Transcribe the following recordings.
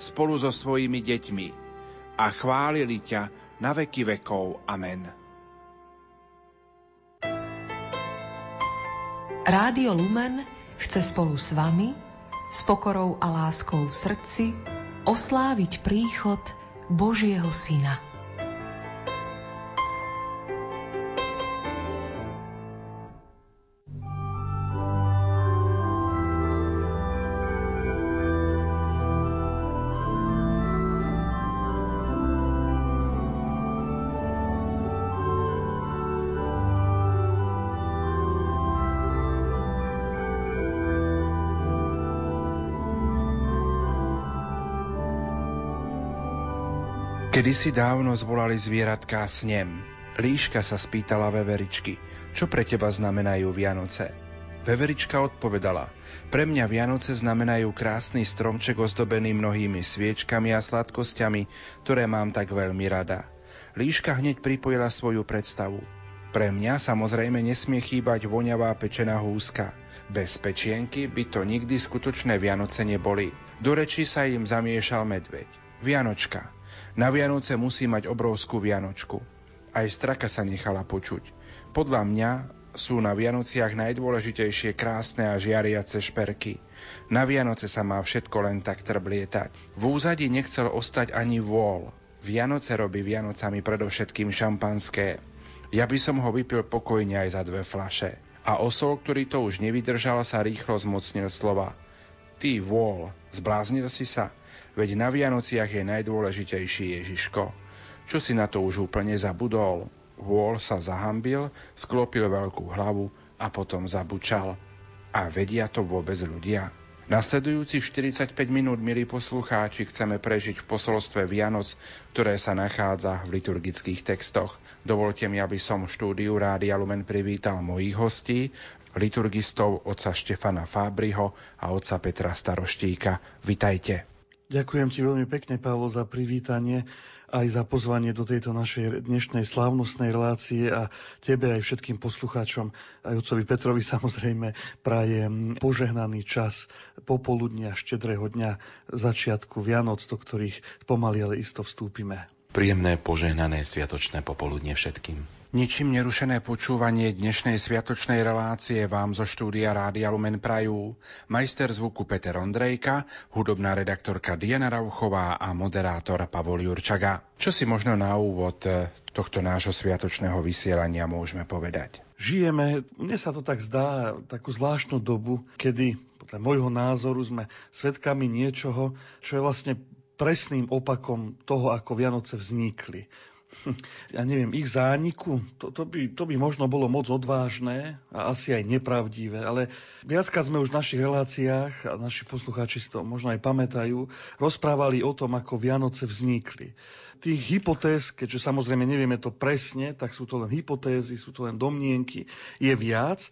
spolu so svojimi deťmi a chválili ťa na veky vekov. Amen. Rádio Lumen chce spolu s vami, s pokorou a láskou v srdci, osláviť príchod Božieho Syna. Kedysi dávno zvolali zvieratka snem. Líška sa spýtala veveričky, čo pre teba znamenajú Vianoce. Veverička odpovedala, pre mňa Vianoce znamenajú krásny stromček ozdobený mnohými sviečkami a sladkosťami, ktoré mám tak veľmi rada. Líška hneď pripojila svoju predstavu. Pre mňa samozrejme nesmie chýbať voňavá pečená húska. Bez pečienky by to nikdy skutočné Vianoce neboli. Do reči sa im zamiešal medveď. Vianočka. Na Vianoce musí mať obrovskú Vianočku. Aj straka sa nechala počuť. Podľa mňa sú na Vianociach najdôležitejšie krásne a žiariace šperky. Na Vianoce sa má všetko len tak trblietať. V úzadi nechcel ostať ani vôľ. Vianoce robí Vianocami predovšetkým šampanské. Ja by som ho vypil pokojne aj za dve flaše. A osol, ktorý to už nevydržal, sa rýchlo zmocnil slova. Ty vôľ, zbláznil si sa? Veď na Vianociach je najdôležitejší Ježiško. Čo si na to už úplne zabudol? Vôľ sa zahambil, sklopil veľkú hlavu a potom zabučal. A vedia to vôbec ľudia? Nasledujúcich 45 minút, milí poslucháči, chceme prežiť v posolstve Vianoc, ktoré sa nachádza v liturgických textoch. Dovolte mi, aby som v štúdiu Rádia Lumen privítal mojich hostí, liturgistov otca Štefana Fábriho a otca Petra Staroštíka. Vitajte. Ďakujem ti veľmi pekne, Pavlo, za privítanie aj za pozvanie do tejto našej dnešnej slávnostnej relácie a tebe aj všetkým poslucháčom, aj otcovi Petrovi samozrejme prajem požehnaný čas popoludnia štedrého dňa začiatku Vianoc, do ktorých pomaly ale isto vstúpime. Príjemné požehnané sviatočné popoludne všetkým. Ničím nerušené počúvanie dnešnej sviatočnej relácie vám zo štúdia Rádia Lumen Prajú majster zvuku Peter Ondrejka, hudobná redaktorka Diana Rauchová a moderátor Pavol Jurčaga. Čo si možno na úvod eh, tohto nášho sviatočného vysielania môžeme povedať? Žijeme, mne sa to tak zdá, takú zvláštnu dobu, kedy podľa môjho názoru sme svedkami niečoho, čo je vlastne presným opakom toho, ako Vianoce vznikli ja neviem, ich zániku, to, to, by, to by možno bolo moc odvážne a asi aj nepravdivé, ale viackrát sme už v našich reláciách, a naši poslucháči si to možno aj pamätajú, rozprávali o tom, ako Vianoce vznikli. Tých hypotéz, keďže samozrejme nevieme to presne, tak sú to len hypotézy, sú to len domnienky, je viac.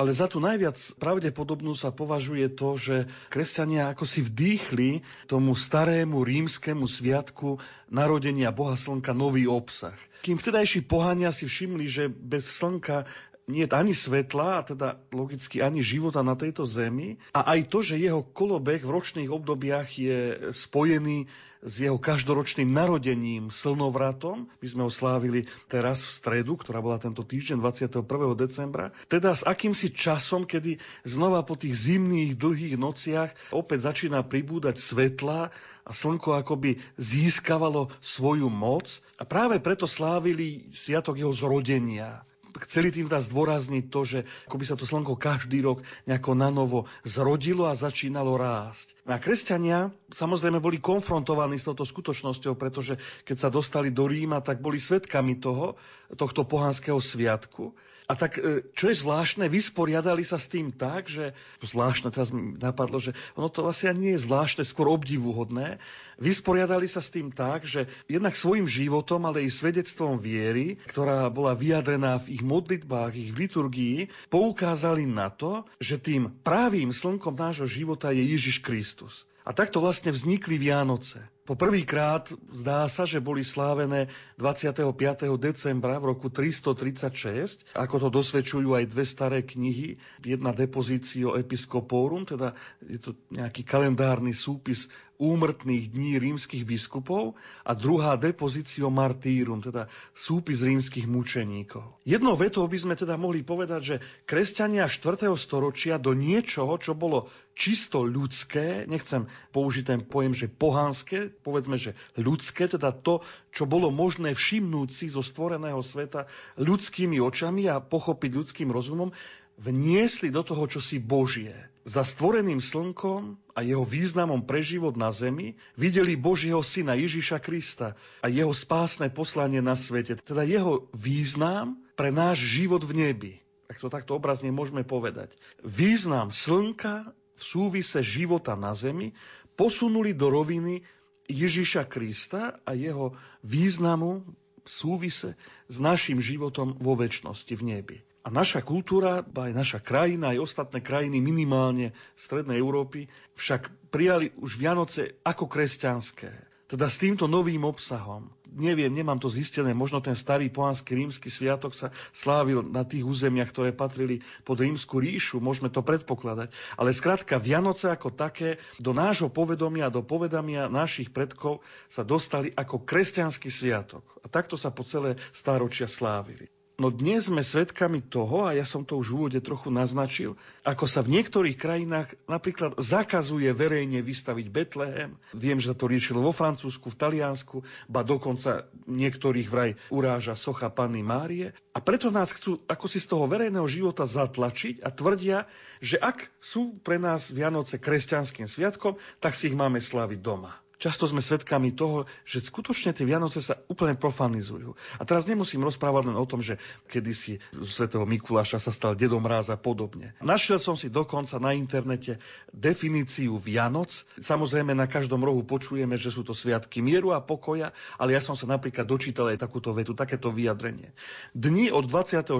Ale za tú najviac pravdepodobnú sa považuje to, že kresťania ako si vdýchli tomu starému rímskemu sviatku narodenia Boha Slnka nový obsah. Kým vtedajší pohania si všimli, že bez slnka nie je ani svetla, a teda logicky ani života na tejto zemi. A aj to, že jeho kolobeh v ročných obdobiach je spojený s jeho každoročným narodením, slnovratom. My sme ho slávili teraz v stredu, ktorá bola tento týždeň 21. decembra. Teda s akýmsi časom, kedy znova po tých zimných dlhých nociach opäť začína pribúdať svetla a slnko akoby získavalo svoju moc a práve preto slávili sviatok jeho zrodenia chceli tým teda zdôrazniť to, že ako by sa to slnko každý rok nejako nanovo zrodilo a začínalo rásť. A kresťania samozrejme boli konfrontovaní s touto skutočnosťou, pretože keď sa dostali do Ríma, tak boli svetkami toho, tohto pohanského sviatku. A tak, e, čo je zvláštne, vysporiadali sa s tým tak, že zvláštne, teraz mi napadlo, že ono to asi ani nie je zvláštne, skôr obdivuhodné. Vysporiadali sa s tým tak, že jednak svojim životom, ale i svedectvom viery, ktorá bola vyjadrená v ich modlitbách, ich liturgii, poukázali na to, že tým právým slnkom nášho života je Ježiš Kristus. A takto vlastne vznikli Vianoce. Po prvýkrát zdá sa, že boli slávené 25. decembra v roku 336, ako to dosvedčujú aj dve staré knihy. Jedna depozício episkoporum, teda je to nejaký kalendárny súpis úmrtných dní rímskych biskupov a druhá depozício martýrum, teda súpis rímskych mučeníkov. Jednou vetou by sme teda mohli povedať, že kresťania 4. storočia do niečoho, čo bolo čisto ľudské, nechcem použiť ten pojem, že pohanské, povedzme, že ľudské, teda to, čo bolo možné všimnúť si zo stvoreného sveta ľudskými očami a pochopiť ľudským rozumom, vniesli do toho čosi Božie. Za stvoreným slnkom a jeho významom pre život na zemi videli Božieho syna Ježiša Krista a jeho spásne poslanie na svete, teda jeho význam pre náš život v nebi. Tak to takto obrazne môžeme povedať. Význam slnka v súvise života na zemi posunuli do roviny Ježiša Krista a jeho významu v súvise s našim životom vo väčšnosti v nebi. A naša kultúra, aj naša krajina, aj ostatné krajiny minimálne Strednej Európy však prijali už Vianoce ako kresťanské. Teda s týmto novým obsahom. Neviem, nemám to zistené, možno ten starý pohanský rímsky sviatok sa slávil na tých územiach, ktoré patrili pod rímsku ríšu, môžeme to predpokladať. Ale skrátka, Vianoce ako také do nášho povedomia, do povedomia našich predkov sa dostali ako kresťanský sviatok. A takto sa po celé stáročia slávili. No dnes sme svedkami toho, a ja som to už v úvode trochu naznačil, ako sa v niektorých krajinách napríklad zakazuje verejne vystaviť Betlehem. Viem, že to riešilo vo Francúzsku, v Taliansku, ba dokonca niektorých vraj uráža socha Panny Márie. A preto nás chcú ako si z toho verejného života zatlačiť a tvrdia, že ak sú pre nás Vianoce kresťanským sviatkom, tak si ich máme slaviť doma. Často sme svedkami toho, že skutočne tie Vianoce sa úplne profanizujú. A teraz nemusím rozprávať len o tom, že kedysi svätého Mikuláša sa stal dedom Mráz a podobne. Našiel som si dokonca na internete definíciu Vianoc. Samozrejme na každom rohu počujeme, že sú to sviatky mieru a pokoja, ale ja som sa napríklad dočítal aj takúto vetu, takéto vyjadrenie. Dni od 24.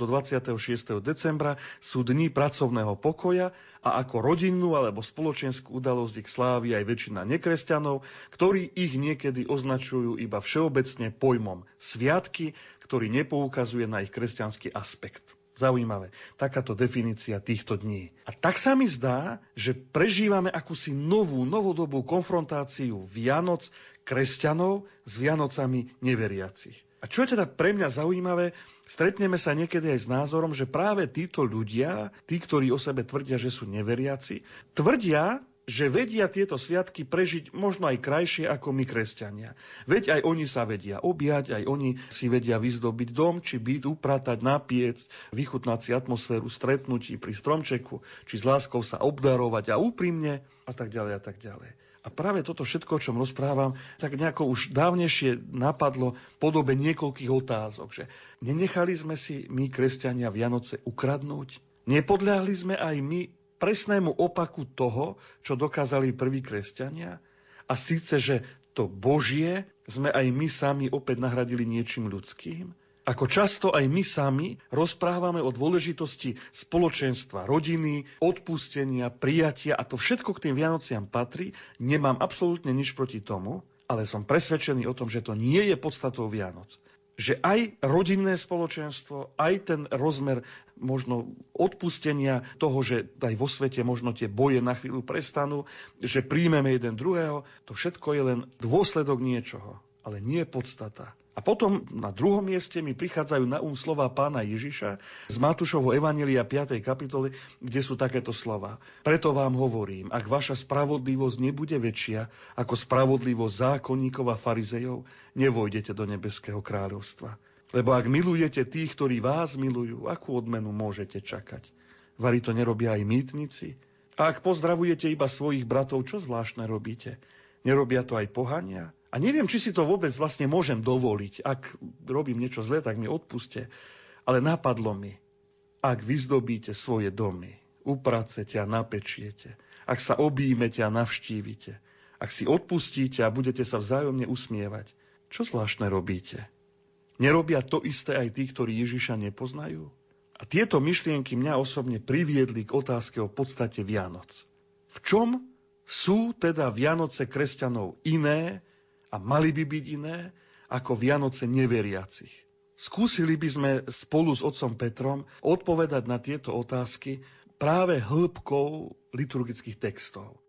do 26. decembra sú dni pracovného pokoja a ako rodinnú alebo spoločenskú udalosť ich slávi aj väčšina nekresťanov, ktorí ich niekedy označujú iba všeobecne pojmom sviatky, ktorý nepoukazuje na ich kresťanský aspekt. Zaujímavé, takáto definícia týchto dní. A tak sa mi zdá, že prežívame akúsi novú, novodobú konfrontáciu Vianoc kresťanov s Vianocami neveriacich. A čo je teda pre mňa zaujímavé, stretneme sa niekedy aj s názorom, že práve títo ľudia, tí, ktorí o sebe tvrdia, že sú neveriaci, tvrdia, že vedia tieto sviatky prežiť možno aj krajšie ako my kresťania. Veď aj oni sa vedia objať, aj oni si vedia vyzdobiť dom, či byt, upratať, napiec, vychutnať si atmosféru stretnutí pri stromčeku, či s láskou sa obdarovať a úprimne a tak ďalej a tak ďalej. A práve toto všetko, o čom rozprávam, tak nejako už dávnejšie napadlo v podobe niekoľkých otázok, že nenechali sme si my, kresťania, Vianoce ukradnúť? Nepodľahli sme aj my presnému opaku toho, čo dokázali prví kresťania? A síce, že to Božie sme aj my sami opäť nahradili niečím ľudským? Ako často aj my sami rozprávame o dôležitosti spoločenstva, rodiny, odpustenia, prijatia a to všetko k tým Vianociam patrí, nemám absolútne nič proti tomu, ale som presvedčený o tom, že to nie je podstatou Vianoc. Že aj rodinné spoločenstvo, aj ten rozmer možno odpustenia toho, že aj vo svete možno tie boje na chvíľu prestanú, že príjmeme jeden druhého, to všetko je len dôsledok niečoho, ale nie podstata. A potom na druhom mieste mi prichádzajú na um slova pána Ježiša z Matúšovho Evanelia 5. kapitoly, kde sú takéto slova. Preto vám hovorím, ak vaša spravodlivosť nebude väčšia ako spravodlivosť zákonníkov a farizejov, nevojdete do nebeského kráľovstva. Lebo ak milujete tých, ktorí vás milujú, akú odmenu môžete čakať? Vari to nerobia aj mýtnici? A ak pozdravujete iba svojich bratov, čo zvláštne robíte? Nerobia to aj pohania? A neviem, či si to vôbec vlastne môžem dovoliť. Ak robím niečo zlé, tak mi odpuste. Ale napadlo mi, ak vyzdobíte svoje domy, upracete a napečiete, ak sa objímete a navštívite, ak si odpustíte a budete sa vzájomne usmievať, čo zvláštne robíte? Nerobia to isté aj tí, ktorí Ježiša nepoznajú? A tieto myšlienky mňa osobne priviedli k otázke o podstate Vianoc. V čom Sú teda Vianoce kresťanov iné a mali by byť iné ako Vianoce neveriacich. Skúsili by sme spolu s otcom Petrom odpovedať na tieto otázky práve hĺbkou liturgických textov.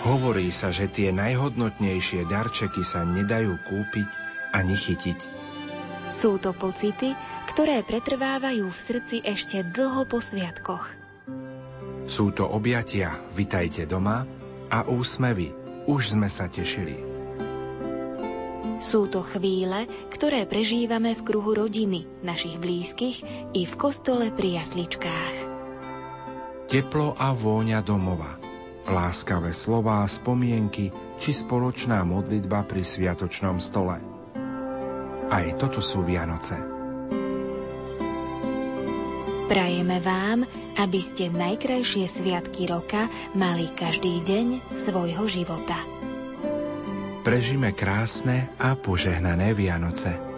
Hovorí sa, že tie najhodnotnejšie darčeky sa nedajú kúpiť ani chytiť. Sú to pocity, ktoré pretrvávajú v srdci ešte dlho po sviatkoch. Sú to objatia, vitajte doma a úsmevy, už sme sa tešili. Sú to chvíle, ktoré prežívame v kruhu rodiny, našich blízkych i v kostole pri jasličkách. Teplo a vôňa domova – láskavé slová, spomienky či spoločná modlitba pri sviatočnom stole. Aj toto sú Vianoce. Prajeme vám, aby ste najkrajšie sviatky roka mali každý deň svojho života. Prežime krásne a požehnané Vianoce.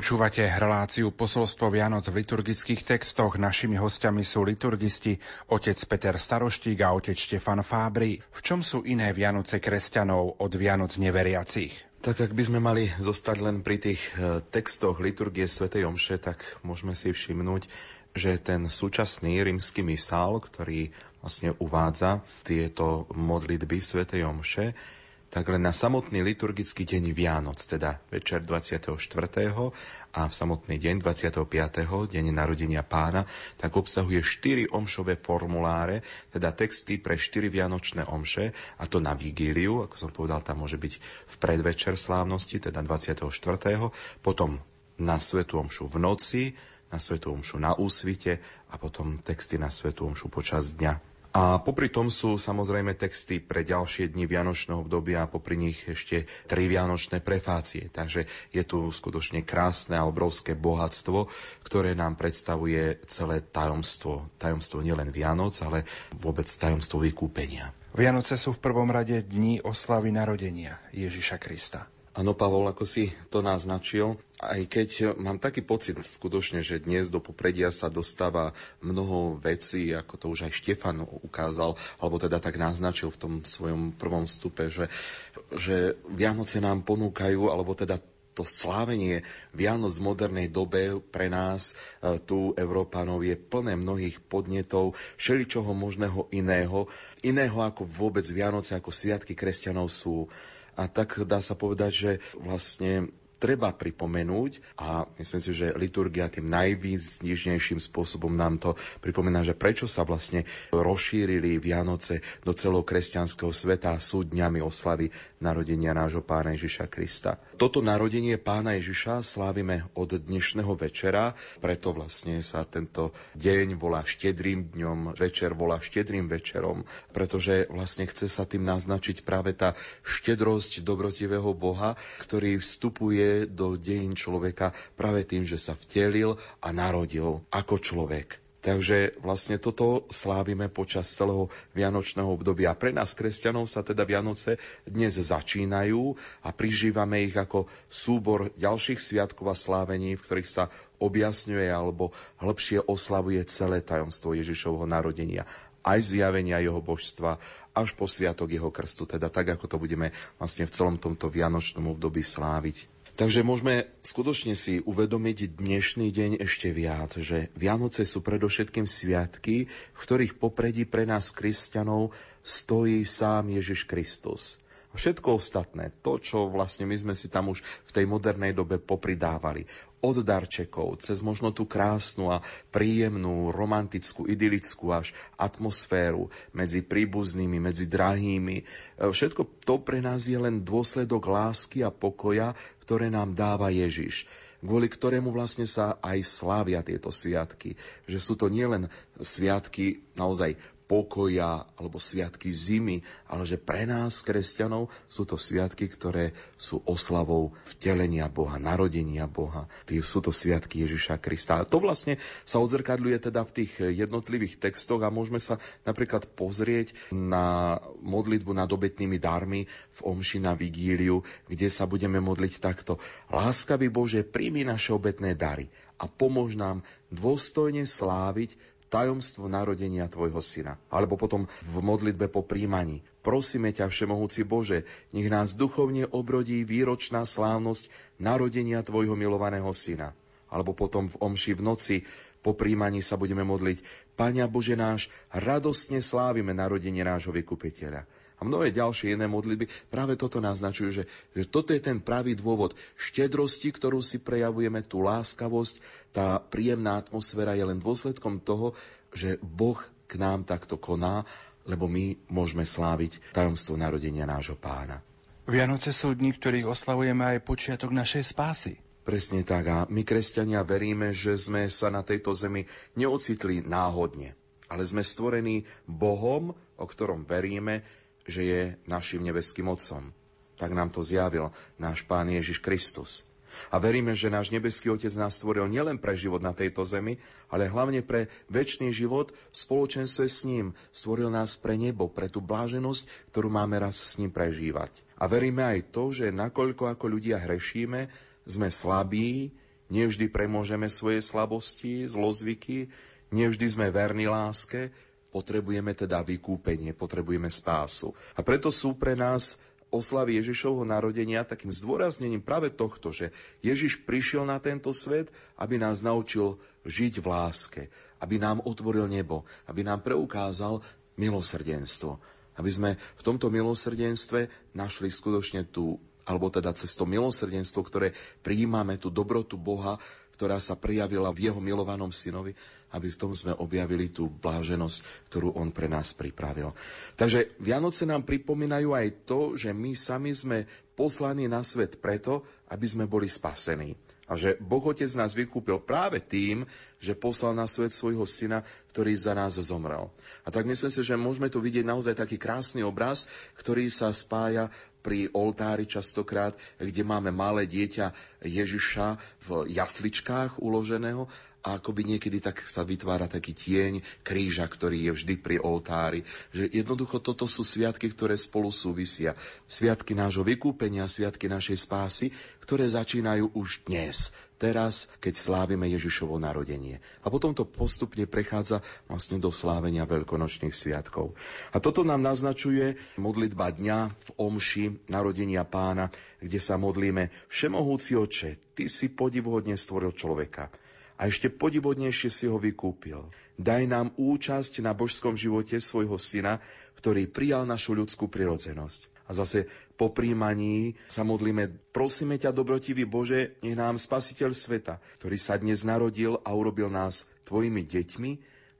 Počúvate reláciu posolstvo Vianoc v liturgických textoch. Našimi hostiami sú liturgisti otec Peter Staroštík a otec Štefan Fábry. V čom sú iné Vianoce kresťanov od Vianoc neveriacich? Tak ak by sme mali zostať len pri tých e, textoch liturgie svätej Omše, tak môžeme si všimnúť, že ten súčasný rímsky misál, ktorý vlastne uvádza tieto modlitby svätej Omše, tak len na samotný liturgický deň Vianoc, teda večer 24. a v samotný deň 25. deň narodenia pána, tak obsahuje 4 omšové formuláre, teda texty pre 4 vianočné omše, a to na vigíliu, ako som povedal, tam môže byť v predvečer slávnosti, teda 24. potom na Svetu omšu v noci, na Svetu Omšu na úsvite a potom texty na Svetu Omšu počas dňa. A popri tom sú samozrejme texty pre ďalšie dni Vianočného obdobia a popri nich ešte tri Vianočné prefácie. Takže je tu skutočne krásne a obrovské bohatstvo, ktoré nám predstavuje celé tajomstvo. Tajomstvo nielen Vianoc, ale vôbec tajomstvo vykúpenia. Vianoce sú v prvom rade dni oslavy narodenia Ježiša Krista. Áno, Pavol, ako si to naznačil, aj keď mám taký pocit skutočne, že dnes do popredia sa dostáva mnoho vecí, ako to už aj Štefan ukázal, alebo teda tak naznačil v tom svojom prvom stupe, že, že Vianoce nám ponúkajú, alebo teda to slávenie Vianoc v modernej dobe pre nás e, tu, Európanov, je plné mnohých podnetov, všeličoho možného iného, iného ako vôbec Vianoce, ako sviatky kresťanov sú. A tak dá sa povedať, že vlastne treba pripomenúť a myslím si, že liturgia tým najvýznejším spôsobom nám to pripomína, že prečo sa vlastne rozšírili Vianoce do celého kresťanského sveta sú dňami oslavy narodenia nášho pána Ježiša Krista. Toto narodenie pána Ježiša slávime od dnešného večera, preto vlastne sa tento deň volá štedrým dňom, večer volá štedrým večerom, pretože vlastne chce sa tým naznačiť práve tá štedrosť dobrotivého Boha, ktorý vstupuje do dejín človeka práve tým, že sa vtelil a narodil ako človek. Takže vlastne toto slávime počas celého vianočného obdobia. Pre nás, kresťanov, sa teda Vianoce dnes začínajú a prižívame ich ako súbor ďalších sviatkov a slávení, v ktorých sa objasňuje alebo hĺbšie oslavuje celé tajomstvo Ježišovho narodenia aj zjavenia jeho božstva až po sviatok jeho krstu, teda tak, ako to budeme vlastne v celom tomto vianočnom období sláviť. Takže môžeme skutočne si uvedomiť dnešný deň ešte viac, že Vianoce sú predovšetkým sviatky, v ktorých popredí pre nás kresťanov stojí sám Ježiš Kristus. Všetko ostatné, to, čo vlastne my sme si tam už v tej modernej dobe popridávali, od darčekov, cez možno tú krásnu a príjemnú, romantickú, idylickú až atmosféru medzi príbuznými, medzi drahými. E, všetko to pre nás je len dôsledok lásky a pokoja, ktoré nám dáva Ježiš kvôli ktorému vlastne sa aj slávia tieto sviatky. Že sú to nielen sviatky naozaj pokoja alebo sviatky zimy, ale že pre nás, kresťanov, sú to sviatky, ktoré sú oslavou vtelenia Boha, narodenia Boha. Sú to sviatky Ježiša Krista. A to vlastne sa odzrkadľuje teda v tých jednotlivých textoch a môžeme sa napríklad pozrieť na modlitbu nad obetnými darmi v Omši na Vigíliu, kde sa budeme modliť takto. Láskavý Bože, príjmi naše obetné dary a pomôž nám dôstojne sláviť tajomstvo narodenia Tvojho Syna. Alebo potom v modlitbe po príjmaní. Prosíme ťa, Všemohúci Bože, nech nás duchovne obrodí výročná slávnosť narodenia Tvojho milovaného Syna. Alebo potom v omši v noci po príjmaní sa budeme modliť Pania Bože náš, radostne slávime narodenie nášho vykupiteľa a mnohé ďalšie iné modlitby práve toto naznačujú, že, že toto je ten pravý dôvod štedrosti, ktorú si prejavujeme, tú láskavosť, tá príjemná atmosféra je len dôsledkom toho, že Boh k nám takto koná, lebo my môžeme sláviť tajomstvo narodenia nášho pána. Vianoce sú dni, ktorých oslavujeme aj počiatok našej spásy. Presne tak a my kresťania veríme, že sme sa na tejto zemi neocitli náhodne, ale sme stvorení Bohom, o ktorom veríme, že je našim nebeským Otcom. Tak nám to zjavil náš Pán Ježiš Kristus. A veríme, že náš nebeský Otec nás stvoril nielen pre život na tejto zemi, ale hlavne pre väčší život v spoločenstve s ním. Stvoril nás pre nebo, pre tú bláženosť, ktorú máme raz s ním prežívať. A veríme aj to, že nakoľko ako ľudia hrešíme, sme slabí, nevždy premôžeme svoje slabosti, zlozvyky, nevždy sme verní láske, Potrebujeme teda vykúpenie, potrebujeme spásu. A preto sú pre nás oslavy Ježišovho narodenia takým zdôraznením práve tohto, že Ježiš prišiel na tento svet, aby nás naučil žiť v láske, aby nám otvoril nebo, aby nám preukázal milosrdenstvo. Aby sme v tomto milosrdenstve našli skutočne tú, alebo teda cez to milosrdenstvo, ktoré prijímame, tú dobrotu Boha, ktorá sa prijavila v jeho milovanom synovi, aby v tom sme objavili tú bláženosť, ktorú on pre nás pripravil. Takže Vianoce nám pripomínajú aj to, že my sami sme poslaní na svet preto, aby sme boli spasení. A že Boh Otec nás vykúpil práve tým, že poslal na svet svojho syna, ktorý za nás zomrel. A tak myslím si, že môžeme tu vidieť naozaj taký krásny obraz, ktorý sa spája pri oltári častokrát, kde máme malé dieťa Ježiša v jasličkách uloženého a akoby niekedy tak sa vytvára taký tieň kríža, ktorý je vždy pri oltári. Že jednoducho toto sú sviatky, ktoré spolu súvisia. Sviatky nášho vykúpenia, sviatky našej spásy, ktoré začínajú už dnes, teraz, keď slávime Ježišovo narodenie. A potom to postupne prechádza vlastne do slávenia veľkonočných sviatkov. A toto nám naznačuje modlitba dňa v omši narodenia pána, kde sa modlíme Všemohúci oče, Ty si podivuhodne stvoril človeka a ešte podivodnejšie si ho vykúpil. Daj nám účasť na božskom živote svojho syna, ktorý prijal našu ľudskú prirodzenosť. A zase po príjmaní sa modlíme, prosíme ťa, dobrotivý Bože, nech nám spasiteľ sveta, ktorý sa dnes narodil a urobil nás tvojimi deťmi,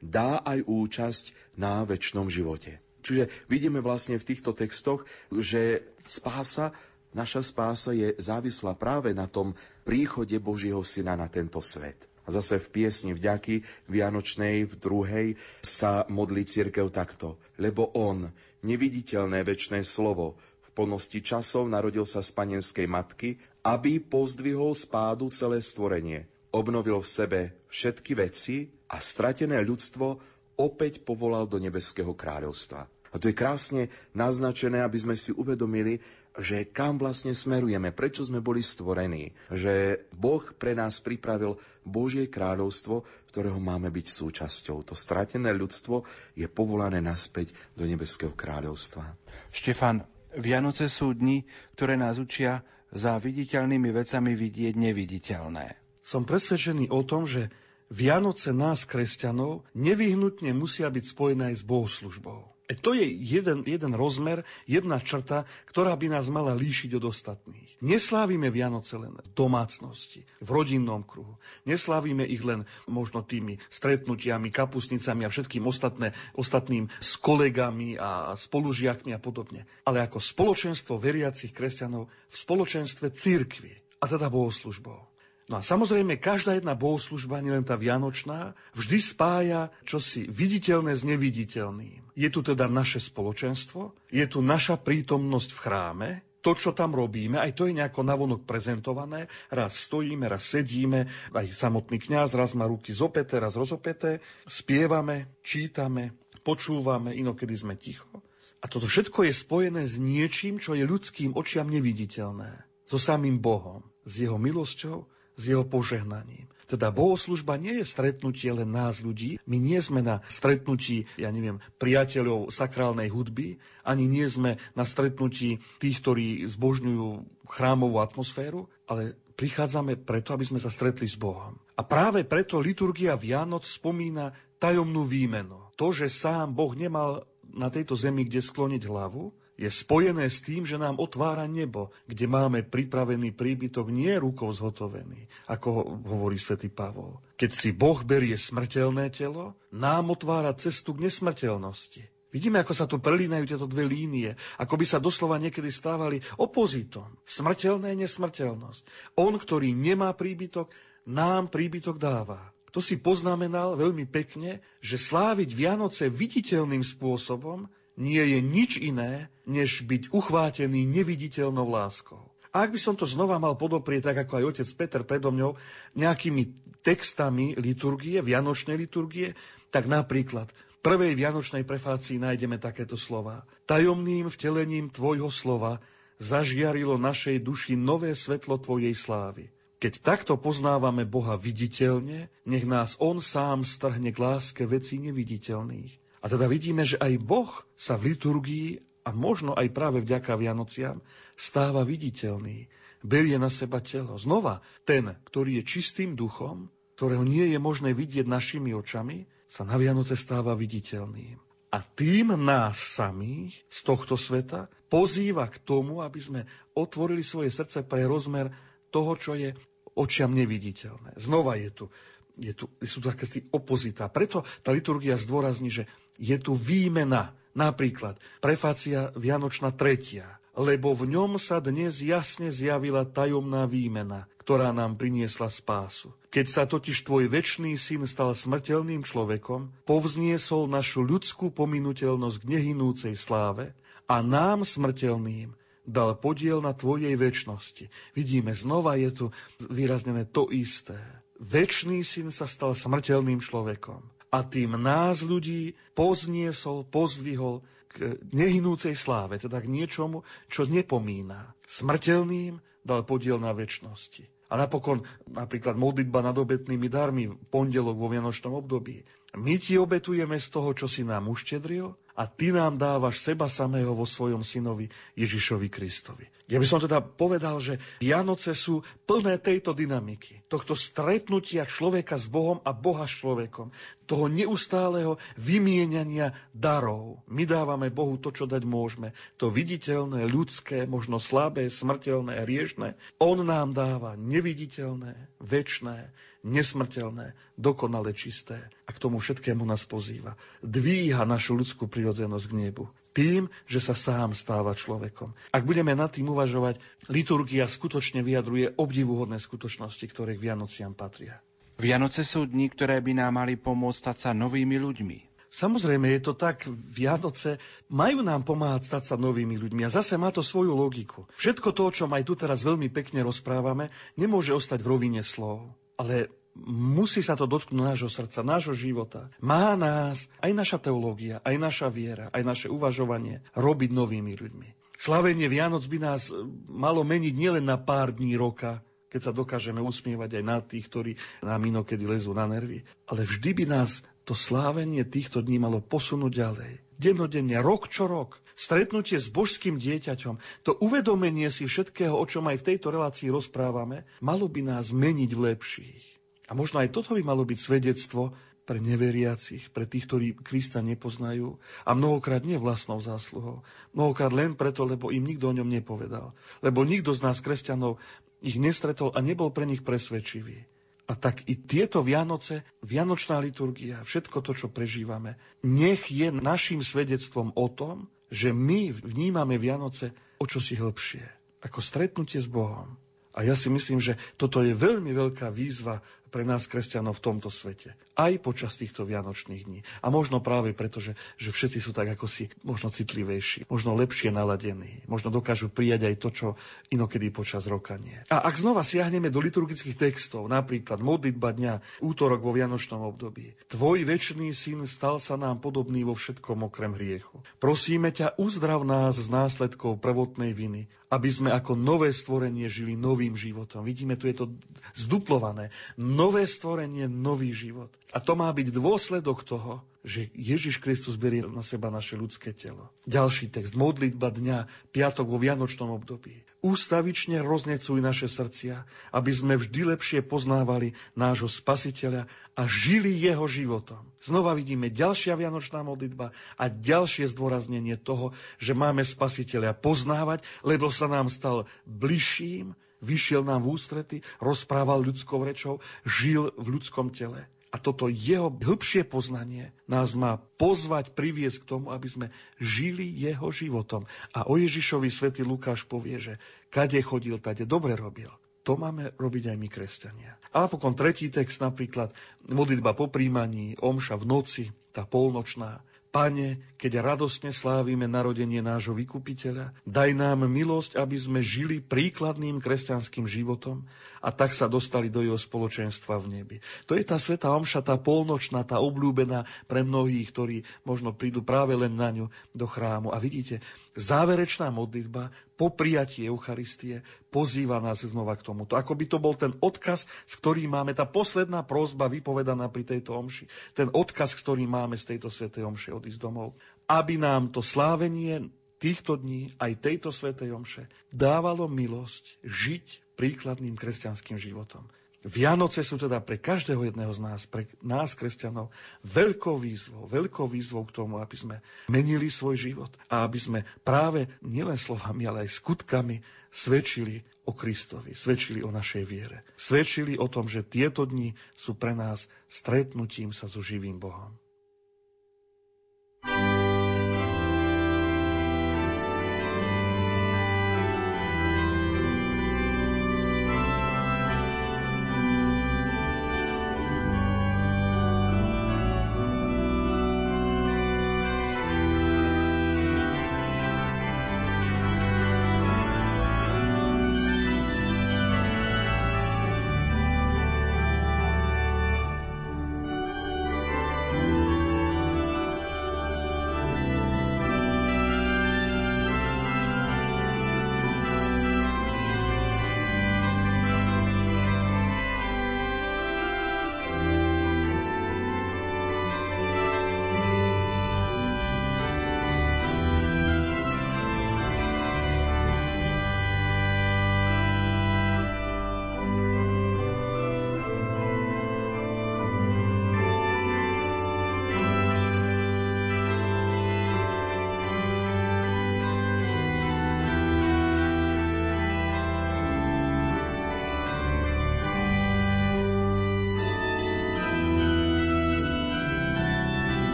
dá aj účasť na väčšnom živote. Čiže vidíme vlastne v týchto textoch, že spása, naša spása je závislá práve na tom príchode Božieho Syna na tento svet. Zase v piesni vďaky Vianočnej v druhej sa modlí církev takto. Lebo on, neviditeľné väčšné slovo, v plnosti časov narodil sa z panenskej matky, aby pozdvihol spádu celé stvorenie. Obnovil v sebe všetky veci a stratené ľudstvo opäť povolal do nebeského kráľovstva. A to je krásne naznačené, aby sme si uvedomili, že kam vlastne smerujeme, prečo sme boli stvorení, že Boh pre nás pripravil Božie kráľovstvo, ktorého máme byť súčasťou. To stratené ľudstvo je povolané naspäť do nebeského kráľovstva. Štefan, Vianoce sú dni, ktoré nás učia za viditeľnými vecami vidieť neviditeľné. Som presvedčený o tom, že Vianoce nás, kresťanov, nevyhnutne musia byť spojené aj s bohoslužbou. E to je jeden, jeden rozmer, jedna črta, ktorá by nás mala líšiť od ostatných. Neslávime Vianoce len v domácnosti, v rodinnom kruhu. Neslávime ich len možno tými stretnutiami, kapusnicami a všetkým ostatné, ostatným s kolegami a spolužiakmi a podobne. Ale ako spoločenstvo veriacich kresťanov v spoločenstve církvy a teda bohoslužbou. No a samozrejme, každá jedna bohoslužba, nielen tá vianočná, vždy spája čosi viditeľné s neviditeľným. Je tu teda naše spoločenstvo, je tu naša prítomnosť v chráme, to, čo tam robíme, aj to je nejako navonok prezentované. Raz stojíme, raz sedíme, aj samotný kňaz raz má ruky zopeté, raz rozopeté, spievame, čítame, počúvame, inokedy sme ticho. A toto všetko je spojené s niečím, čo je ľudským očiam neviditeľné. So samým Bohom, s jeho milosťou, s jeho požehnaním. Teda bohoslužba nie je stretnutie len nás ľudí. My nie sme na stretnutí, ja neviem, priateľov sakrálnej hudby, ani nie sme na stretnutí tých, ktorí zbožňujú chrámovú atmosféru, ale prichádzame preto, aby sme sa stretli s Bohom. A práve preto liturgia Vianoc spomína tajomnú výmenu. To, že sám Boh nemal na tejto zemi kde skloniť hlavu, je spojené s tým, že nám otvára nebo, kde máme pripravený príbytok nie rukou zhotovený, ako hovorí svätý Pavol. Keď si Boh berie smrteľné telo, nám otvára cestu k nesmrteľnosti. Vidíme, ako sa tu prelínajú tieto dve línie, ako by sa doslova niekedy stávali opozitom. Smrteľné nesmrteľnosť. On, ktorý nemá príbytok, nám príbytok dáva. To si poznamenal veľmi pekne, že sláviť Vianoce viditeľným spôsobom nie je nič iné, než byť uchvátený neviditeľnou láskou. A ak by som to znova mal podoprieť, tak ako aj otec Peter predo mňou, nejakými textami liturgie, vianočnej liturgie, tak napríklad v prvej vianočnej prefácii nájdeme takéto slova. Tajomným vtelením tvojho slova zažiarilo našej duši nové svetlo tvojej slávy. Keď takto poznávame Boha viditeľne, nech nás On sám strhne k láske veci neviditeľných. A teda vidíme, že aj Boh sa v liturgii a možno aj práve vďaka Vianociam stáva viditeľný. Berie na seba telo. Znova, ten, ktorý je čistým duchom, ktorého nie je možné vidieť našimi očami, sa na Vianoce stáva viditeľným. A tým nás samých z tohto sveta pozýva k tomu, aby sme otvorili svoje srdce pre rozmer toho, čo je očiam neviditeľné. Znova je tu je tu, sú tu také opozita. Preto tá liturgia zdôrazní, že je tu výmena. Napríklad prefácia Vianočná tretia. lebo v ňom sa dnes jasne zjavila tajomná výmena, ktorá nám priniesla spásu. Keď sa totiž tvoj väčší syn stal smrteľným človekom, povzniesol našu ľudskú pominuteľnosť k nehynúcej sláve a nám smrteľným dal podiel na tvojej väčšnosti. Vidíme, znova je tu vyraznené to isté. Večný syn sa stal smrteľným človekom a tým nás ľudí pozniesol, pozdvihol k nehynúcej sláve, teda k niečomu, čo nepomína. Smrteľným dal podiel na väčšnosti. A napokon napríklad modlitba nad obetnými darmi v pondelok vo Vianočnom období. My ti obetujeme z toho, čo si nám uštedril a ty nám dávaš seba samého vo svojom synovi Ježišovi Kristovi. Ja by som teda povedal, že Vianoce sú plné tejto dynamiky, tohto stretnutia človeka s Bohom a Boha s človekom, toho neustáleho vymieniania darov. My dávame Bohu to, čo dať môžeme. To viditeľné, ľudské, možno slabé, smrteľné, riešne. On nám dáva neviditeľné, väčné, nesmrteľné, dokonale čisté. A k tomu všetkému nás pozýva. Dvíha našu ľudskú prirodzenosť k nebu. Tým, že sa sám stáva človekom. Ak budeme nad tým uvažovať, liturgia skutočne vyjadruje obdivuhodné skutočnosti, ktoré k Vianociam patria. Vianoce sú dni, ktoré by nám mali pomôcť stať sa novými ľuďmi. Samozrejme, je to tak, Vianoce majú nám pomáhať stať sa novými ľuďmi a zase má to svoju logiku. Všetko to, o čom aj tu teraz veľmi pekne rozprávame, nemôže ostať v rovine slov ale musí sa to dotknúť nášho srdca, nášho života. Má nás aj naša teológia, aj naša viera, aj naše uvažovanie robiť novými ľuďmi. Slavenie Vianoc by nás malo meniť nielen na pár dní roka, keď sa dokážeme usmievať aj na tých, ktorí nám inokedy lezú na nervy. Ale vždy by nás to slávenie týchto dní malo posunúť ďalej. Dennodenne, rok čo rok. Stretnutie s božským dieťaťom, to uvedomenie si všetkého, o čom aj v tejto relácii rozprávame, malo by nás meniť v lepších. A možno aj toto by malo byť svedectvo pre neveriacich, pre tých, ktorí Krista nepoznajú a mnohokrát nie vlastnou zásluhou. Mnohokrát len preto, lebo im nikto o ňom nepovedal. Lebo nikto z nás, kresťanov, ich nestretol a nebol pre nich presvedčivý. A tak i tieto Vianoce, Vianočná liturgia, všetko to, čo prežívame, nech je našim svedectvom o tom, že my vnímame Vianoce o čosi hĺbšie, ako stretnutie s Bohom. A ja si myslím, že toto je veľmi veľká výzva pre nás, kresťanov, v tomto svete. Aj počas týchto vianočných dní. A možno práve preto, že, že všetci sú tak ako si možno citlivejší, možno lepšie naladení, možno dokážu prijať aj to, čo inokedy počas roka nie. A ak znova siahneme do liturgických textov, napríklad modlitba dňa, útorok vo vianočnom období. Tvoj väčší syn stal sa nám podobný vo všetkom okrem hriechu. Prosíme ťa, uzdrav nás z následkov prvotnej viny, aby sme ako nové stvorenie žili novým životom. Vidíme, tu je to zduplované nové stvorenie, nový život. A to má byť dôsledok toho, že Ježiš Kristus berie na seba naše ľudské telo. Ďalší text, modlitba dňa, piatok vo Vianočnom období. Ústavične roznecuj naše srdcia, aby sme vždy lepšie poznávali nášho spasiteľa a žili jeho životom. Znova vidíme ďalšia Vianočná modlitba a ďalšie zdôraznenie toho, že máme spasiteľa poznávať, lebo sa nám stal bližším, vyšiel nám v ústrety, rozprával ľudskou rečou, žil v ľudskom tele. A toto jeho hĺbšie poznanie nás má pozvať, priviesť k tomu, aby sme žili jeho životom. A o Ježišovi svätý Lukáš povie, že kade chodil, tade dobre robil. To máme robiť aj my, kresťania. A napokon tretí text, napríklad modlitba po príjmaní, omša v noci, tá polnočná. Pane, keď radostne slávime narodenie nášho vykupiteľa, daj nám milosť, aby sme žili príkladným kresťanským životom a tak sa dostali do jeho spoločenstva v nebi. To je tá sveta omša, tá polnočná, tá obľúbená pre mnohých, ktorí možno prídu práve len na ňu do chrámu. A vidíte, záverečná modlitba po prijatí Eucharistie pozýva nás znova k tomuto. Ako by to bol ten odkaz, s ktorým máme, tá posledná prozba vypovedaná pri tejto omši, ten odkaz, s ktorým máme z tejto svetej omše odísť domov, aby nám to slávenie týchto dní, aj tejto svetej omše, dávalo milosť žiť príkladným kresťanským životom. Vianoce sú teda pre každého jedného z nás, pre nás, kresťanov, veľkou výzvou, veľkou výzvou k tomu, aby sme menili svoj život a aby sme práve nielen slovami, ale aj skutkami svedčili o Kristovi, svedčili o našej viere. Svedčili o tom, že tieto dni sú pre nás stretnutím sa so živým Bohom.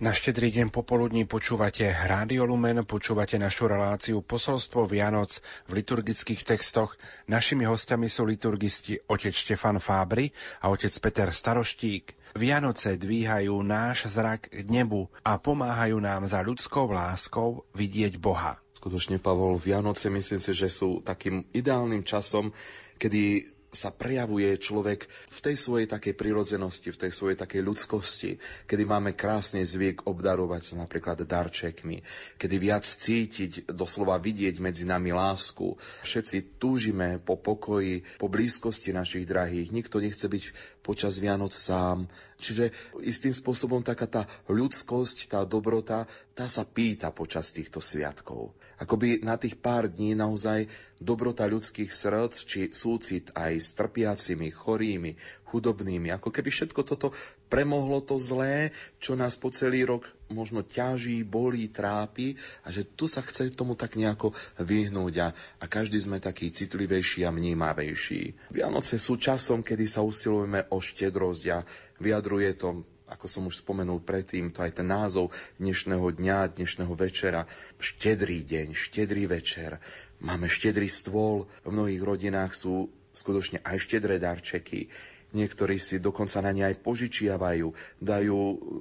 Na štedrý deň popoludní počúvate Rádio Lumen, počúvate našu reláciu Posolstvo Vianoc v liturgických textoch. Našimi hostiami sú liturgisti otec Štefan Fábry a otec Peter Staroštík. Vianoce dvíhajú náš zrak k nebu a pomáhajú nám za ľudskou láskou vidieť Boha. Skutočne, Pavol, Vianoce myslím si, že sú takým ideálnym časom, kedy sa prejavuje človek v tej svojej takej prirodzenosti, v tej svojej takej ľudskosti, kedy máme krásne zvyk obdarovať sa napríklad darčekmi, kedy viac cítiť, doslova vidieť medzi nami lásku. Všetci túžime po pokoji, po blízkosti našich drahých. Nikto nechce byť počas Vianoc sám. Čiže istým spôsobom taká tá ľudskosť, tá dobrota, tá sa pýta počas týchto sviatkov. Akoby na tých pár dní naozaj dobrota ľudských srdc, či súcit aj s trpiacimi, chorými, chudobnými, ako keby všetko toto premohlo to zlé, čo nás po celý rok možno ťaží, bolí, trápi a že tu sa chce tomu tak nejako vyhnúť a, a každý sme taký citlivejší a vnímavejší. Vianoce sú časom, kedy sa usilujeme o štedrosť a vyjadruje to ako som už spomenul predtým, to aj ten názov dnešného dňa, dnešného večera, štedrý deň, štedrý večer. Máme štedrý stôl, v mnohých rodinách sú skutočne aj štedré darčeky. Niektorí si dokonca na ne aj požičiavajú, dajú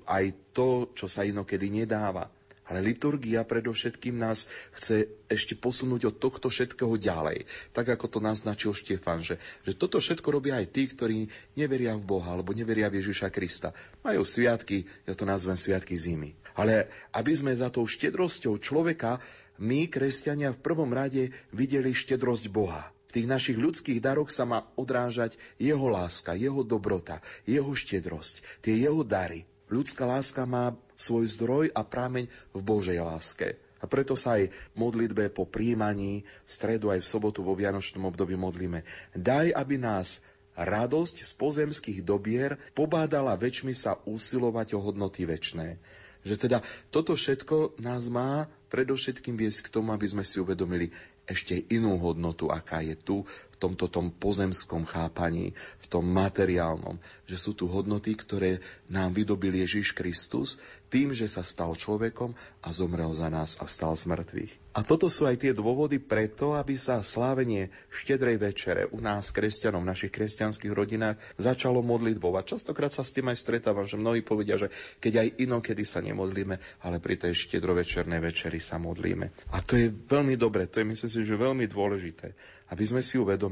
aj to, čo sa inokedy nedáva. Ale liturgia predovšetkým nás chce ešte posunúť od tohto všetkého ďalej. Tak ako to naznačil Štefan, že, že toto všetko robia aj tí, ktorí neveria v Boha alebo neveria v Ježiša Krista. Majú sviatky, ja to nazvem sviatky zimy. Ale aby sme za tou štedrosťou človeka, my, kresťania, v prvom rade videli štedrosť Boha. V tých našich ľudských daroch sa má odrážať jeho láska, jeho dobrota, jeho štedrosť, tie jeho dary. Ľudská láska má svoj zdroj a prámeň v Božej láske. A preto sa aj v modlitbe po príjmaní, v stredu aj v sobotu vo Vianočnom období modlíme. Daj, aby nás radosť z pozemských dobier pobádala väčšmi sa usilovať o hodnoty väčné. Že teda toto všetko nás má predovšetkým viesť k tomu, aby sme si uvedomili ešte inú hodnotu, aká je tu tomto tom pozemskom chápaní, v tom materiálnom, že sú tu hodnoty, ktoré nám vydobil Ježiš Kristus tým, že sa stal človekom a zomrel za nás a vstal z mŕtvych. A toto sú aj tie dôvody preto, aby sa slávenie štedrej večere u nás, kresťanov, v našich kresťanských rodinách, začalo modlitbou. A častokrát sa s tým aj stretávam, že mnohí povedia, že keď aj inokedy sa nemodlíme, ale pri tej štedrovečernej večeri sa modlíme. A to je veľmi dobre, to je myslím si, že veľmi dôležité aby sme si uvedomili,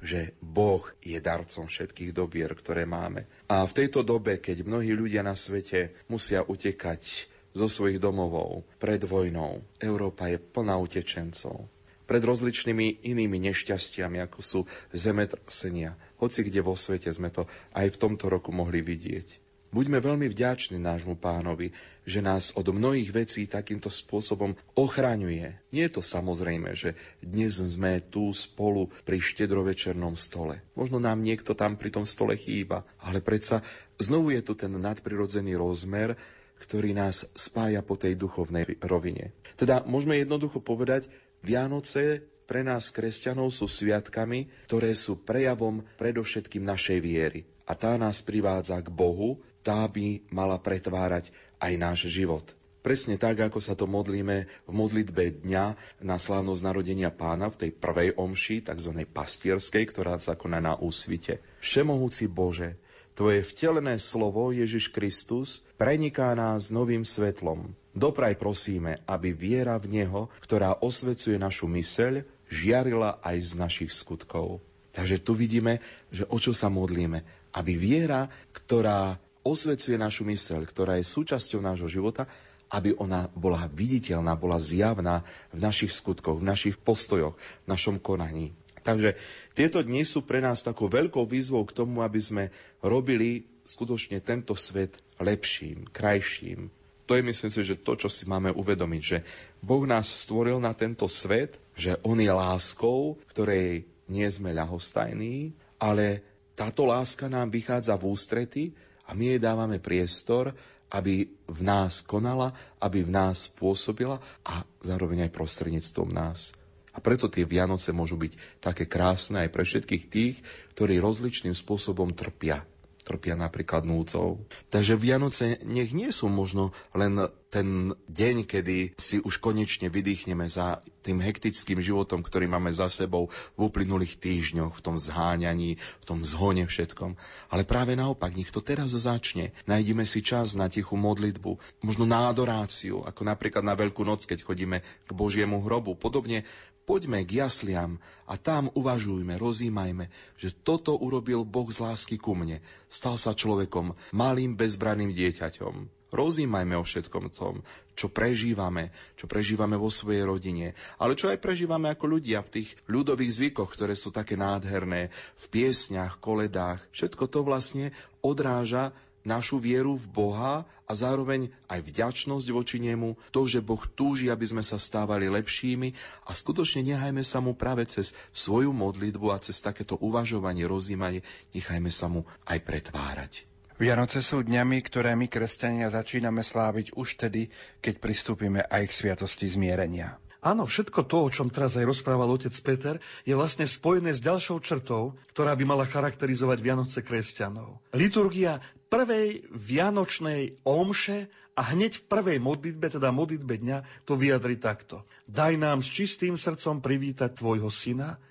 že Boh je darcom všetkých dobier, ktoré máme. A v tejto dobe, keď mnohí ľudia na svete musia utekať zo svojich domovov pred vojnou, Európa je plná utečencov. Pred rozličnými inými nešťastiami, ako sú zemetrasenia. Hoci kde vo svete sme to aj v tomto roku mohli vidieť. Buďme veľmi vďační nášmu pánovi, že nás od mnohých vecí takýmto spôsobom ochraňuje. Nie je to samozrejme, že dnes sme tu spolu pri štedrovečernom stole. Možno nám niekto tam pri tom stole chýba, ale predsa znovu je tu ten nadprirodzený rozmer, ktorý nás spája po tej duchovnej rovine. Teda môžeme jednoducho povedať, Vianoce pre nás kresťanov sú sviatkami, ktoré sú prejavom predovšetkým našej viery. A tá nás privádza k Bohu, tá by mala pretvárať aj náš život. Presne tak, ako sa to modlíme v modlitbe dňa na slávnosť narodenia pána v tej prvej omši, tzv. pastierskej, ktorá sa koná na úsvite. Všemohúci Bože, Tvoje vtelené slovo, Ježiš Kristus, preniká nás novým svetlom. Dopraj prosíme, aby viera v Neho, ktorá osvecuje našu myseľ, žiarila aj z našich skutkov. Takže tu vidíme, že o čo sa modlíme. Aby viera, ktorá osvecuje našu myseľ, ktorá je súčasťou nášho života, aby ona bola viditeľná, bola zjavná v našich skutkoch, v našich postojoch, v našom konaní. Takže tieto dni sú pre nás takou veľkou výzvou k tomu, aby sme robili skutočne tento svet lepším, krajším. To je myslím si, že to, čo si máme uvedomiť, že Boh nás stvoril na tento svet, že On je láskou, ktorej nie sme ľahostajní, ale táto láska nám vychádza v ústrety a my jej dávame priestor, aby v nás konala, aby v nás pôsobila a zároveň aj prostredníctvom nás. A preto tie Vianoce môžu byť také krásne aj pre všetkých tých, ktorí rozličným spôsobom trpia. trpia napríklad núcou. Takže Vianoce nech nie sú možno len ten deň, kedy si už konečne vydýchneme za tým hektickým životom, ktorý máme za sebou v uplynulých týždňoch, v tom zháňaní, v tom zhone všetkom. Ale práve naopak, nech to teraz začne. Najdime si čas na tichú modlitbu, možno na adoráciu, ako napríklad na Veľkú noc, keď chodíme k Božiemu hrobu. Podobne Poďme k jasliam a tam uvažujme, rozímajme, že toto urobil Boh z lásky ku mne. Stal sa človekom, malým bezbraným dieťaťom. Rozímajme o všetkom tom, čo prežívame, čo prežívame vo svojej rodine, ale čo aj prežívame ako ľudia v tých ľudových zvykoch, ktoré sú také nádherné, v piesňach, koledách. Všetko to vlastne odráža našu vieru v Boha a zároveň aj vďačnosť voči nemu, to, že Boh túži, aby sme sa stávali lepšími a skutočne nechajme sa mu práve cez svoju modlitbu a cez takéto uvažovanie, rozímanie, nechajme sa mu aj pretvárať. Vianoce sú dňami, ktoré my, kresťania, začíname sláviť už tedy, keď pristúpime aj k sviatosti zmierenia. Áno, všetko to, o čom teraz aj rozprával otec Peter, je vlastne spojené s ďalšou črtou, ktorá by mala charakterizovať Vianoce kresťanov. Liturgia prvej vianočnej omše a hneď v prvej modlitbe, teda modlitbe dňa, to vyjadri takto. Daj nám s čistým srdcom privítať tvojho syna,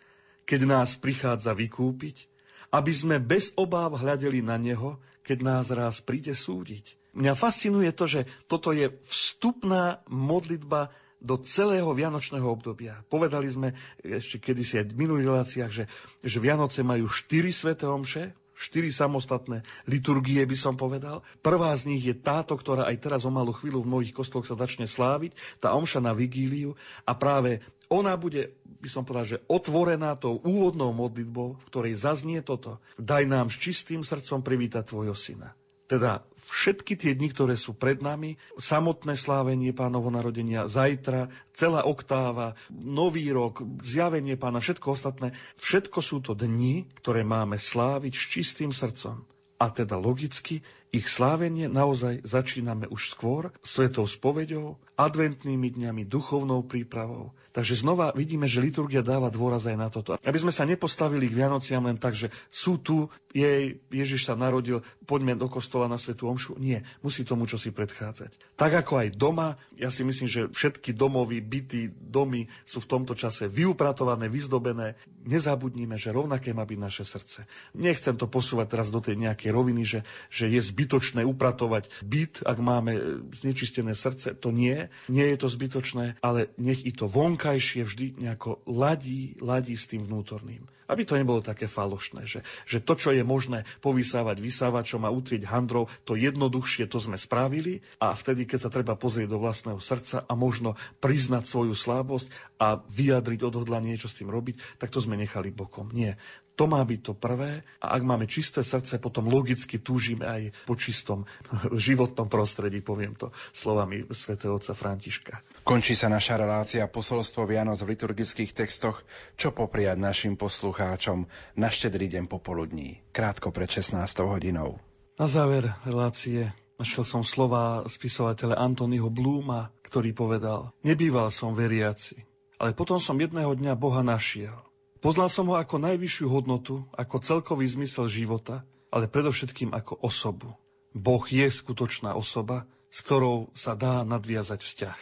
keď nás prichádza vykúpiť, aby sme bez obáv hľadeli na neho, keď nás raz príde súdiť. Mňa fascinuje to, že toto je vstupná modlitba do celého vianočného obdobia. Povedali sme ešte kedysi aj v minulých reláciách, že, že Vianoce majú štyri sveté omše, štyri samostatné liturgie, by som povedal. Prvá z nich je táto, ktorá aj teraz o malú chvíľu v mnohých kostoloch sa začne sláviť, tá omša na vigíliu a práve ona bude, by som povedal, že otvorená tou úvodnou modlitbou, v ktorej zaznie toto. Daj nám s čistým srdcom privítať tvojho syna. Teda všetky tie dni, ktoré sú pred nami, samotné slávenie pánovho narodenia, zajtra, celá oktáva, nový rok, zjavenie pána, všetko ostatné, všetko sú to dni, ktoré máme sláviť s čistým srdcom. A teda logicky ich slávenie naozaj začíname už skôr svetou spoveďou, adventnými dňami, duchovnou prípravou, Takže znova vidíme, že liturgia dáva dôraz aj na toto. Aby sme sa nepostavili k Vianociam len tak, že sú tu, jej, Ježiš sa narodil, poďme do kostola na Svetú Omšu. Nie, musí tomu čo si predchádzať. Tak ako aj doma, ja si myslím, že všetky domovy, byty, domy sú v tomto čase vyupratované, vyzdobené. Nezabudnime, že rovnaké má byť naše srdce. Nechcem to posúvať teraz do tej nejakej roviny, že, že je zbytočné upratovať byt, ak máme znečistené srdce. To nie, nie je to zbytočné, ale nech i to vonka vonkajšie vždy nejako ladí, ladí s tým vnútorným. Aby to nebolo také falošné, že, že to, čo je možné povysávať vysávačom a utrieť handrou, to jednoduchšie to sme spravili a vtedy, keď sa treba pozrieť do vlastného srdca a možno priznať svoju slabosť a vyjadriť odhodlanie, niečo s tým robiť, tak to sme nechali bokom. Nie. To má byť to prvé a ak máme čisté srdce, potom logicky túžime aj po čistom životnom prostredí, poviem to slovami svätého otca Františka. Končí sa naša relácia posolstvo Vianoc v liturgických textoch, čo popriať našim poslucháčom na štedrý deň popoludní, krátko pred 16 hodinou. Na záver relácie našiel som slova spisovateľa Antonyho Blúma, ktorý povedal Nebýval som veriaci, ale potom som jedného dňa Boha našiel – Poznal som ho ako najvyššiu hodnotu, ako celkový zmysel života, ale predovšetkým ako osobu. Boh je skutočná osoba, s ktorou sa dá nadviazať vzťah.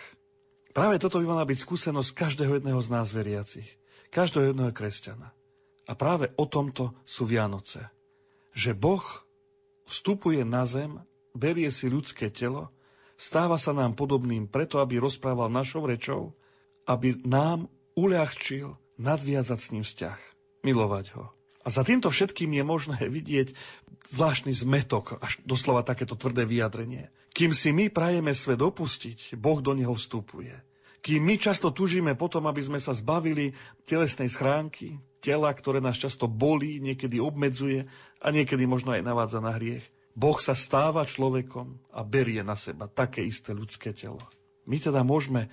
Práve toto by mala byť skúsenosť každého jedného z nás veriacich, každého jedného kresťana. A práve o tomto sú Vianoce. Že Boh vstupuje na zem, berie si ľudské telo, stáva sa nám podobným preto, aby rozprával našou rečou, aby nám uľahčil nadviazať s ním vzťah, milovať ho. A za týmto všetkým je možné vidieť zvláštny zmetok, až doslova takéto tvrdé vyjadrenie. Kým si my prajeme svet opustiť, Boh do neho vstupuje. Kým my často tužíme potom, aby sme sa zbavili telesnej schránky, tela, ktoré nás často bolí, niekedy obmedzuje a niekedy možno aj navádza na hriech. Boh sa stáva človekom a berie na seba také isté ľudské telo. My teda môžeme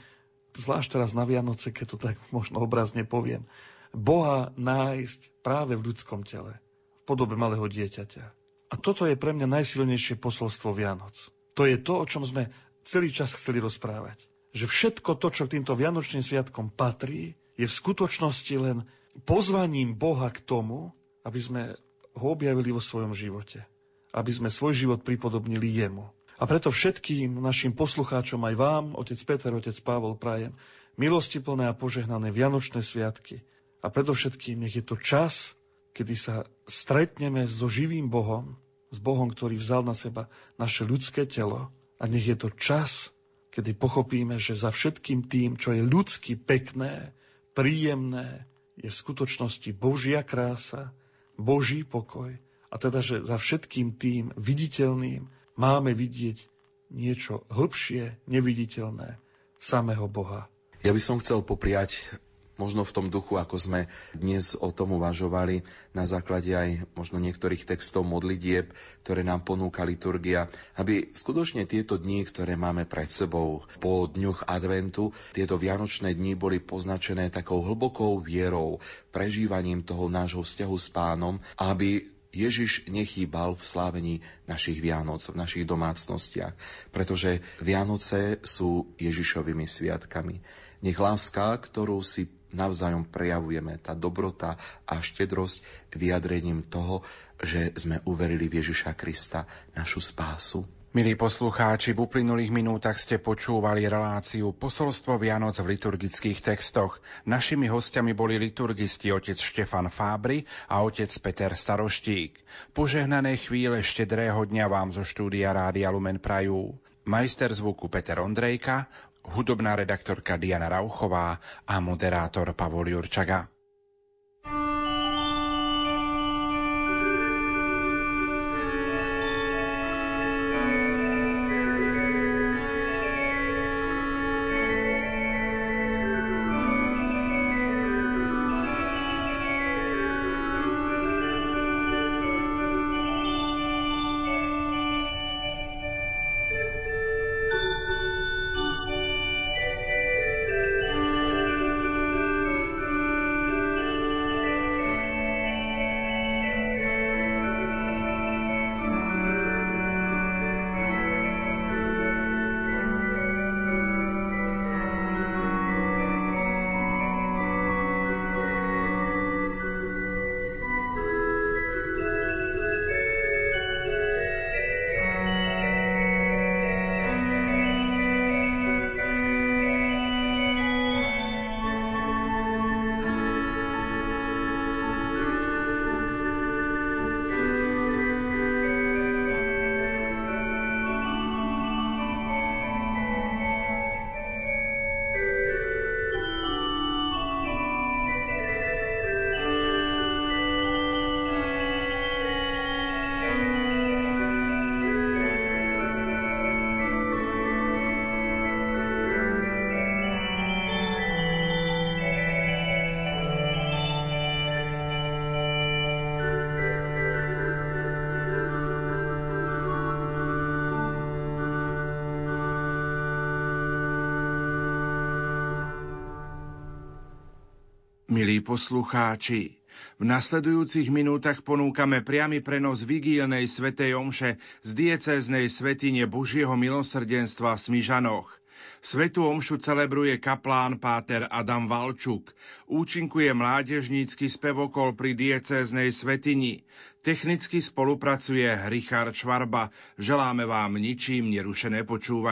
zvlášť teraz na Vianoce, keď to tak možno obrazne poviem, Boha nájsť práve v ľudskom tele, v podobe malého dieťaťa. A toto je pre mňa najsilnejšie posolstvo Vianoc. To je to, o čom sme celý čas chceli rozprávať. Že všetko to, čo k týmto Vianočným sviatkom patrí, je v skutočnosti len pozvaním Boha k tomu, aby sme ho objavili vo svojom živote. aby sme svoj život pripodobnili jemu. A preto všetkým našim poslucháčom, aj vám, otec Peter, otec Pavol, prajem milosti plné a požehnané Vianočné sviatky. A predovšetkým nech je to čas, kedy sa stretneme so živým Bohom, s Bohom, ktorý vzal na seba naše ľudské telo. A nech je to čas, kedy pochopíme, že za všetkým tým, čo je ľudsky pekné, príjemné, je v skutočnosti Božia krása, Boží pokoj. A teda, že za všetkým tým viditeľným máme vidieť niečo hĺbšie, neviditeľné, samého Boha. Ja by som chcel popriať možno v tom duchu, ako sme dnes o tom uvažovali, na základe aj možno niektorých textov modlitieb, ktoré nám ponúka liturgia, aby skutočne tieto dni, ktoré máme pred sebou po dňoch adventu, tieto vianočné dni boli poznačené takou hlbokou vierou, prežívaním toho nášho vzťahu s pánom, aby Ježiš nechýbal v slávení našich Vianoc, v našich domácnostiach, pretože Vianoce sú Ježišovými sviatkami. Nech láska, ktorú si navzájom prejavujeme, tá dobrota a štedrosť vyjadrením toho, že sme uverili v Ježiša Krista, našu spásu, Milí poslucháči, v uplynulých minútach ste počúvali reláciu Posolstvo Vianoc v liturgických textoch. Našimi hostiami boli liturgisti otec Štefan Fábry a otec Peter Staroštík. Požehnané chvíle štedrého dňa vám zo štúdia Rádia Lumen Prajú. Majster zvuku Peter Ondrejka, hudobná redaktorka Diana Rauchová a moderátor Pavol Jurčaga. Milí poslucháči, v nasledujúcich minútach ponúkame priamy prenos vigílnej svetej omše z diecéznej svetine Božieho milosrdenstva v Smižanoch. Svetu omšu celebruje kaplán Páter Adam Valčuk. Účinkuje mládežnícky spevokol pri diecéznej svetini. Technicky spolupracuje Richard Švarba. Želáme vám ničím nerušené počúvanie.